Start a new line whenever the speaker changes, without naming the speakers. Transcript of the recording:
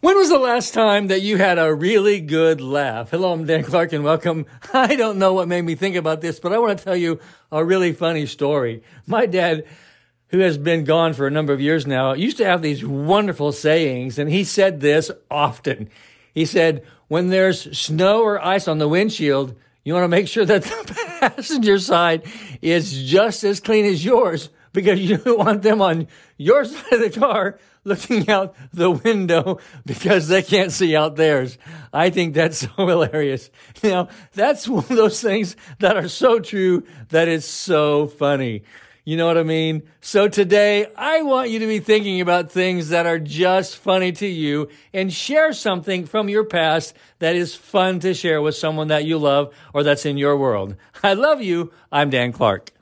When was the last time that you had a really good laugh? Hello, I'm Dan Clark and welcome. I don't know what made me think about this, but I want to tell you a really funny story. My dad, who has been gone for a number of years now, used to have these wonderful sayings, and he said this often. He said, when there's snow or ice on the windshield, you want to make sure that the passenger side is just as clean as yours because you don't want them on your side of the car looking out the window because they can't see out theirs. I think that's so hilarious. You know, that's one of those things that are so true that it's so funny. You know what I mean? So today, I want you to be thinking about things that are just funny to you and share something from your past that is fun to share with someone that you love or that's in your world. I love you. I'm Dan Clark.